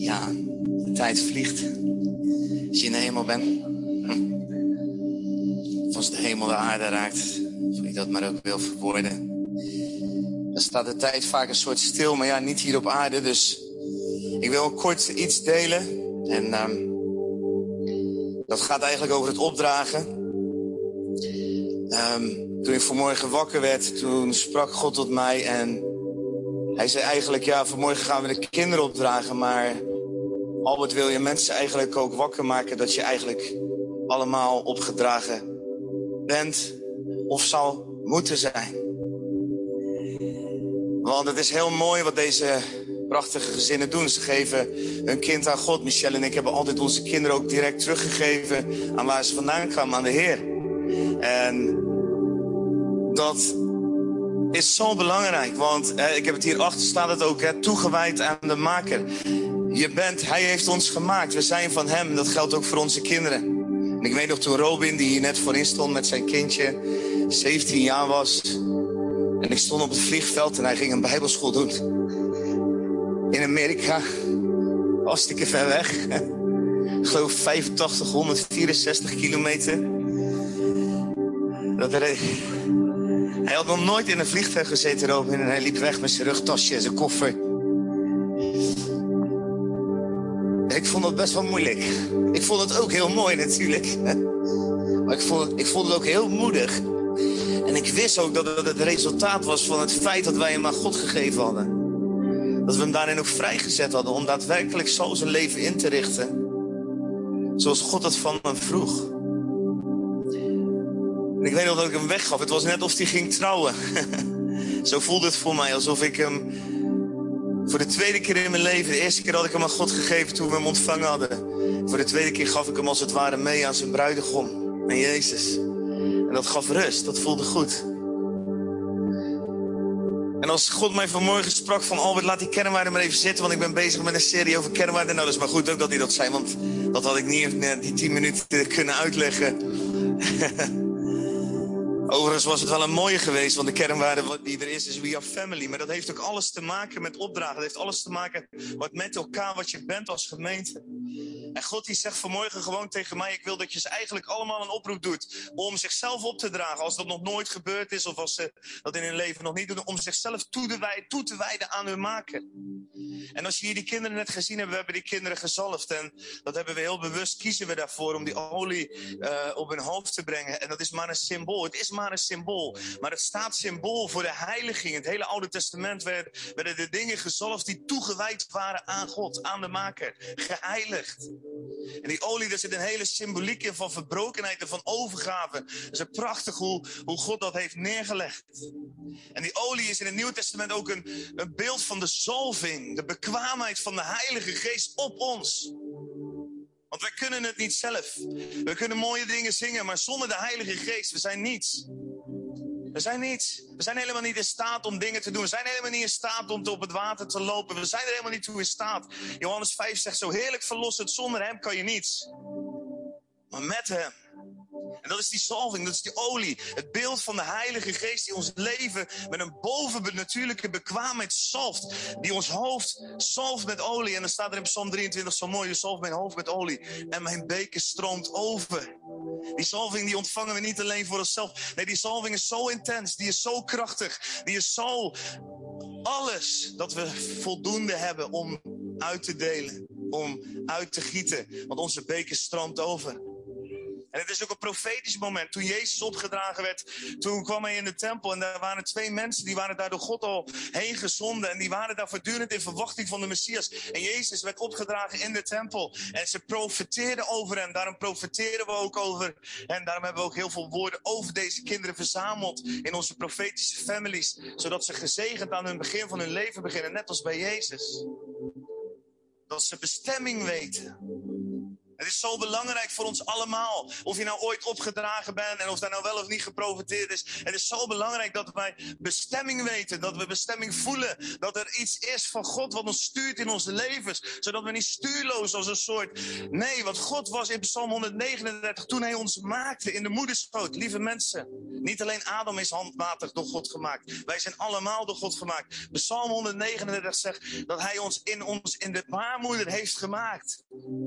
Ja, de tijd vliegt. Als je in de hemel bent. Hm. Of als de hemel de aarde raakt. Of ik dat maar ook wil verwoorden. Dan staat de tijd vaak een soort stil, maar ja, niet hier op aarde. Dus ik wil kort iets delen. En um, dat gaat eigenlijk over het opdragen. Um, toen ik vanmorgen wakker werd, toen sprak God tot mij en hij zei eigenlijk, ja, vanmorgen gaan we de kinderen opdragen, maar Albert wil je mensen eigenlijk ook wakker maken dat je eigenlijk allemaal opgedragen bent of zal moeten zijn. Want het is heel mooi wat deze prachtige gezinnen doen. Ze geven hun kind aan God. Michelle en ik hebben altijd onze kinderen ook direct teruggegeven aan waar ze vandaan kwamen, aan de Heer. En dat is zo belangrijk, want ik heb het hier achter staat het ook, hè, toegewijd aan de maker. Je bent, hij heeft ons gemaakt, we zijn van hem. Dat geldt ook voor onze kinderen. En ik weet nog toen Robin, die hier net voorin stond met zijn kindje, 17 jaar was. En ik stond op het vliegveld en hij ging een bijbelschool doen. In Amerika, hartstikke ver weg. Ik geloof 85, 164 kilometer. Dat reed, hij had nog nooit in een vliegtuig gezeten, Robin. En hij liep weg met zijn rugtasje en zijn koffer. Ik vond dat best wel moeilijk. Ik vond het ook heel mooi natuurlijk. Maar ik vond, het, ik vond het ook heel moedig. En ik wist ook dat het het resultaat was van het feit dat wij hem aan God gegeven hadden. Dat we hem daarin ook vrijgezet hadden om daadwerkelijk zo zijn leven in te richten. Zoals God het van hem vroeg. En ik weet nog dat ik hem weggaf. Het was net of hij ging trouwen. Zo voelde het voor mij, alsof ik hem voor de tweede keer in mijn leven, de eerste keer had ik hem aan God gegeven toen we hem ontvangen hadden. Voor de tweede keer gaf ik hem als het ware mee aan zijn bruidegom, aan Jezus. En dat gaf rust, dat voelde goed. En als God mij vanmorgen sprak van Albert, laat die kernwaarden maar even zitten, want ik ben bezig met een serie over kernwaarden. Nou, dat is maar goed ook dat hij dat zei, want dat had ik niet in die tien minuten kunnen uitleggen. Overigens was het wel een mooie geweest, want de kernwaarde die er is, is we are family. Maar dat heeft ook alles te maken met opdragen. Dat heeft alles te maken wat met elkaar, wat je bent als gemeente. En God die zegt vanmorgen gewoon tegen mij, ik wil dat je ze eigenlijk allemaal een oproep doet om zichzelf op te dragen. Als dat nog nooit gebeurd is of als ze dat in hun leven nog niet doen, om zichzelf toe te, wijden, aan hun maken. En als hier die kinderen net gezien hebt, we hebben die kinderen gezalfd. En dat hebben we heel bewust, kiezen we daarvoor om die olie uh, op hun hoofd te brengen. En dat is maar een symbool. Het is maar een symbool. Maar het staat symbool voor de heiliging. Het hele Oude Testament werden, werden de dingen gezalfd die toegewijd waren aan God, aan de maker. Geheiligd. En die olie, daar zit een hele symboliek in van verbrokenheid en van overgave. Het is prachtig hoe, hoe God dat heeft neergelegd. En die olie is in het Nieuwe Testament ook een, een beeld van de zalving, de bekwaamheid van de Heilige Geest op ons. Want wij kunnen het niet zelf. We kunnen mooie dingen zingen, maar zonder de Heilige Geest, we zijn niets. We zijn niets. We zijn helemaal niet in staat om dingen te doen. We zijn helemaal niet in staat om op het water te lopen. We zijn er helemaal niet toe in staat. Johannes 5 zegt zo heerlijk verlossen. Zonder hem kan je niets. Maar met hem en dat is die salving, dat is die olie. Het beeld van de Heilige Geest die ons leven met een bovennatuurlijke bekwaamheid salft. Die ons hoofd salft met olie. En dan staat er in Psalm 23 zo mooi, je salft mijn hoofd met olie. En mijn beker stroomt over. Die salving die ontvangen we niet alleen voor onszelf. Nee, die salving is zo intens, die is zo krachtig. Die is zo alles dat we voldoende hebben om uit te delen. Om uit te gieten. Want onze beker stroomt over. En het is ook een profetisch moment. Toen Jezus opgedragen werd, toen kwam hij in de tempel. En daar waren twee mensen, die waren daar door God al heen gezonden. En die waren daar voortdurend in verwachting van de Messias. En Jezus werd opgedragen in de tempel. En ze profeteerden over hem. Daarom profeteren we ook over. En daarom hebben we ook heel veel woorden over deze kinderen verzameld. In onze profetische families. Zodat ze gezegend aan hun begin van hun leven beginnen. Net als bij Jezus. Dat ze bestemming weten. Het is zo belangrijk voor ons allemaal. Of je nou ooit opgedragen bent en of daar nou wel of niet geprofiteerd is. Het is zo belangrijk dat wij bestemming weten. Dat we bestemming voelen. Dat er iets is van God wat ons stuurt in onze levens. Zodat we niet stuurloos als een soort. Nee, want God was in Psalm 139 toen hij ons maakte in de moederschoot. Lieve mensen. Niet alleen Adam is handmatig door God gemaakt. Wij zijn allemaal door God gemaakt. Psalm 139 zegt dat hij ons in, ons in de baarmoeder heeft gemaakt.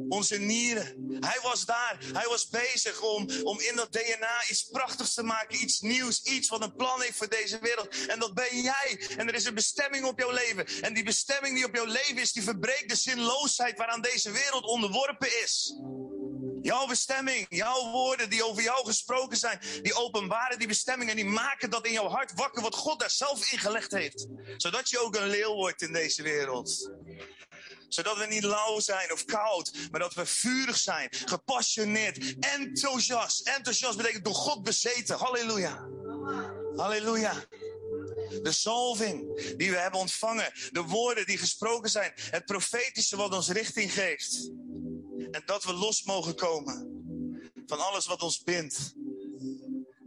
Onze nieren hij was daar. Hij was bezig om, om in dat DNA iets prachtigs te maken. Iets nieuws. Iets wat een plan heeft voor deze wereld. En dat ben jij. En er is een bestemming op jouw leven. En die bestemming die op jouw leven is, die verbreekt de zinloosheid waaraan deze wereld onderworpen is. Jouw bestemming, jouw woorden die over jou gesproken zijn, die openbaren die bestemming en die maken dat in jouw hart wakker wat God daar zelf in gelegd heeft. Zodat je ook een leeuw wordt in deze wereld zodat we niet lauw zijn of koud, maar dat we vurig zijn, gepassioneerd, enthousiast. Enthousiast betekent door God bezeten. Halleluja. Halleluja. De zalving die we hebben ontvangen, de woorden die gesproken zijn, het profetische wat ons richting geeft. En dat we los mogen komen van alles wat ons bindt.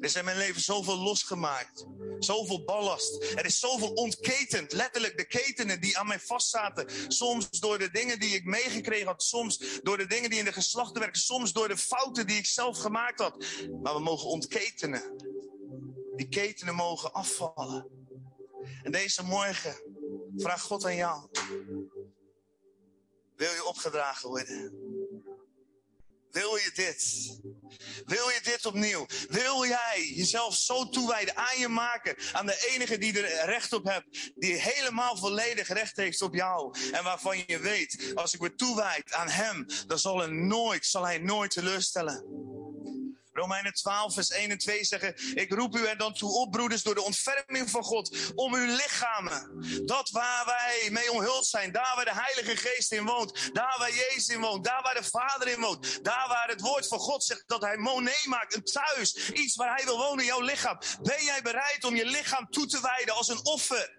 Er is in mijn leven zoveel losgemaakt. Zoveel ballast. Er is zoveel ontketend. Letterlijk de ketenen die aan mij vastzaten. Soms door de dingen die ik meegekregen had. Soms door de dingen die in de geslachten werken. Soms door de fouten die ik zelf gemaakt had. Maar we mogen ontketenen. Die ketenen mogen afvallen. En deze morgen vraag God aan jou. Wil je opgedragen worden? Wil je dit? Wil je dit opnieuw? Wil jij jezelf zo toewijden aan je maken, aan de enige die er recht op hebt, die helemaal volledig recht heeft op jou en waarvan je weet, als ik me toewijd aan hem, dan zal, er nooit, zal hij nooit teleurstellen. Romeinen 12, vers 1 en 2 zeggen: Ik roep u er dan toe op, broeders, door de ontferming van God, om uw lichamen, dat waar wij mee omhuld zijn, daar waar de Heilige Geest in woont, daar waar Jezus in woont, daar waar de Vader in woont, daar waar het woord van God zegt dat Hij monee maakt, een thuis, iets waar Hij wil wonen jouw lichaam. Ben jij bereid om je lichaam toe te wijden als een offer?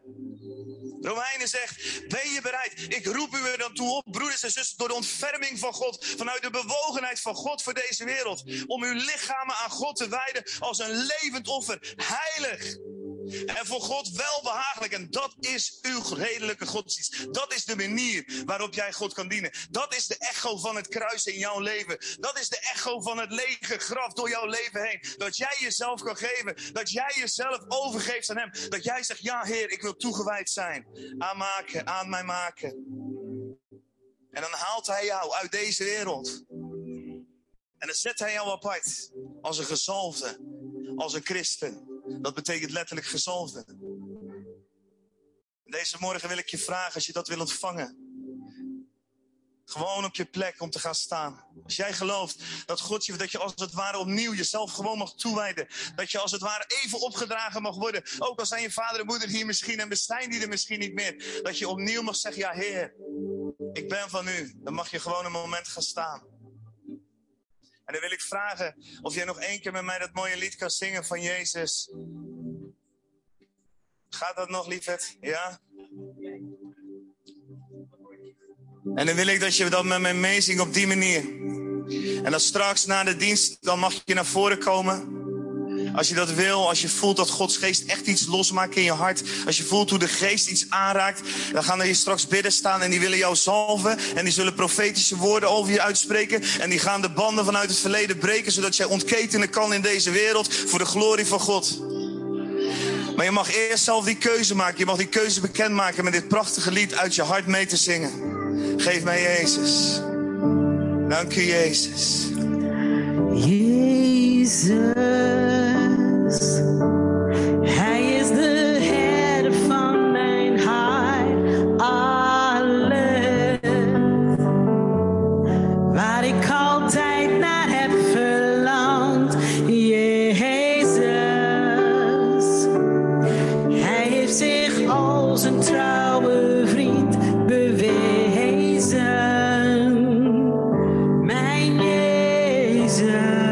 Romeinen zegt, ben je bereid? Ik roep u er dan toe op, broeders en zussen, door de ontferming van God, vanuit de bewogenheid van God voor deze wereld, om uw lichamen aan God te wijden als een levend offer, heilig en voor God welbehagelijk. En dat is uw redelijke godsdienst. Dat is de manier waarop jij God kan dienen. Dat is de echo van het kruis in jouw leven. Dat is de echo van het lege graf door jouw leven heen. Dat jij jezelf kan geven. Dat jij jezelf overgeeft aan Hem. Dat jij zegt, ja Heer, ik wil toegewijd zijn. Aanmaken, aan mij maken. En dan haalt Hij jou uit deze wereld. En dan zet Hij jou apart. Als een gezalfde. Als een christen. Dat betekent letterlijk gezalfde. Deze morgen wil ik je vragen, als je dat wil ontvangen. Gewoon op je plek om te gaan staan. Als jij gelooft dat God je, dat je als het ware opnieuw jezelf gewoon mag toewijden. Dat je als het ware even opgedragen mag worden. Ook al zijn je vader en moeder hier misschien en bestaan die er misschien niet meer. Dat je opnieuw mag zeggen, ja Heer, ik ben van u. Dan mag je gewoon een moment gaan staan. En dan wil ik vragen of jij nog één keer met mij dat mooie lied kan zingen van Jezus. Gaat dat nog, liefheid? Ja? En dan wil ik dat je dat met mij meezingt op die manier. En dan straks na de dienst, dan mag je naar voren komen. Als je dat wil, als je voelt dat Gods geest echt iets losmaakt in je hart. Als je voelt hoe de geest iets aanraakt. Dan gaan er hier straks bidden staan en die willen jou zalven. En die zullen profetische woorden over je uitspreken. En die gaan de banden vanuit het verleden breken. Zodat jij ontketenen kan in deze wereld voor de glorie van God. Maar je mag eerst zelf die keuze maken. Je mag die keuze bekendmaken met dit prachtige lied uit je hart mee te zingen. Geef mij Jezus. Dank u Jezus. Jezus. Jezus,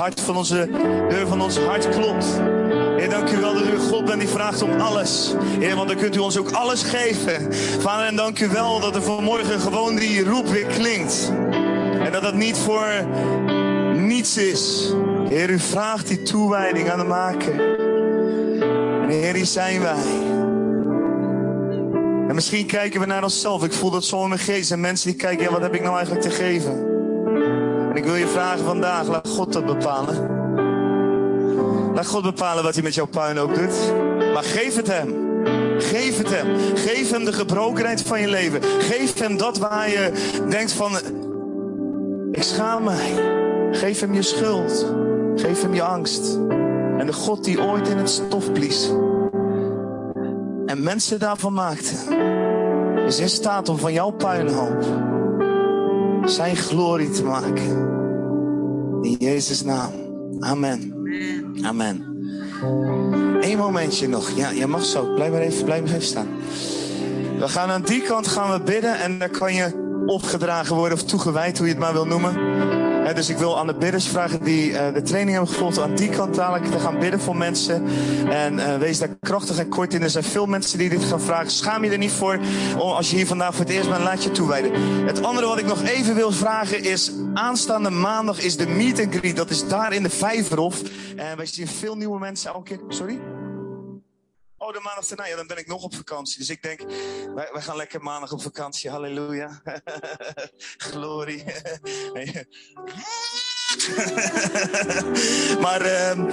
hart van onze deur van ons hart klopt. Heer, dank u wel dat u God bent die vraagt om alles. Heer, want dan kunt u ons ook alles geven. Vader, en dank u wel dat er vanmorgen gewoon die roep weer klinkt. En dat dat niet voor niets is. Heer, u vraagt die toewijding aan de maker. En Heer, hier zijn wij. En misschien kijken we naar onszelf. Ik voel dat zo in mijn geest. En mensen die kijken, ja, wat heb ik nou eigenlijk te geven? Ik wil je vragen vandaag, laat God dat bepalen. Laat God bepalen wat hij met jouw puin ook doet. Maar geef het hem. Geef het hem. Geef hem de gebrokenheid van je leven. Geef hem dat waar je denkt van, ik schaam mij. Geef hem je schuld. Geef hem je angst. En de God die ooit in het stof blies. En mensen daarvan maakte. Is in staat om van jouw puinhoop zijn glorie te maken. In Jezus' naam. Amen. Amen. Eén momentje nog. Ja, jij mag zo. Blijf maar even, blijf maar even staan. We gaan aan die kant gaan we bidden en daar kan je opgedragen worden of toegewijd, hoe je het maar wil noemen. Dus ik wil aan de bidders vragen die eh, de training hebben gevolgd aan die kant dadelijk te gaan bidden voor mensen. En eh, wees daar krachtig en kort in. Er zijn veel mensen die dit gaan vragen. Schaam je er niet voor als je hier vandaag voor het eerst bent, laat je toewijden. Het andere wat ik nog even wil vragen is, aanstaande maandag is de meet and greet. Dat is daar in de Vijverhof. En wij zien veel nieuwe mensen elke keer. Sorry? Oh, de maandag daarna, ja, dan ben ik nog op vakantie. Dus ik denk, wij, wij gaan lekker maandag op vakantie. Halleluja. Glorie. maar ehm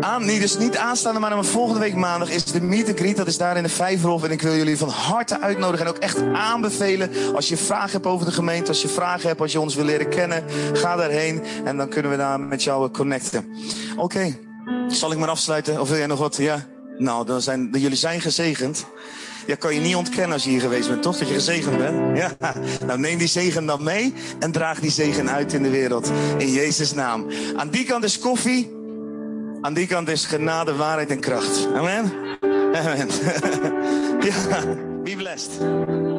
aan, niet, dus niet aanstaande, maar, volgende week maandag is de meet and greet. Dat is daar in de Vijverhof. En ik wil jullie van harte uitnodigen en ook echt aanbevelen. Als je vragen hebt over de gemeente, als je vragen hebt, als je ons wil leren kennen, ga daarheen. En dan kunnen we daar met jou connecten. Oké, zal ik maar afsluiten? Of wil jij nog wat? Ja? Nou, dan zijn, jullie zijn gezegend. Ja, kan je niet ontkennen als je hier geweest bent, toch? Dat je gezegend bent. Ja. Nou, neem die zegen dan mee en draag die zegen uit in de wereld. In Jezus' naam. Aan die kant is koffie. Aan die kant is genade, waarheid en kracht. Amen. Amen. ja, be blessed.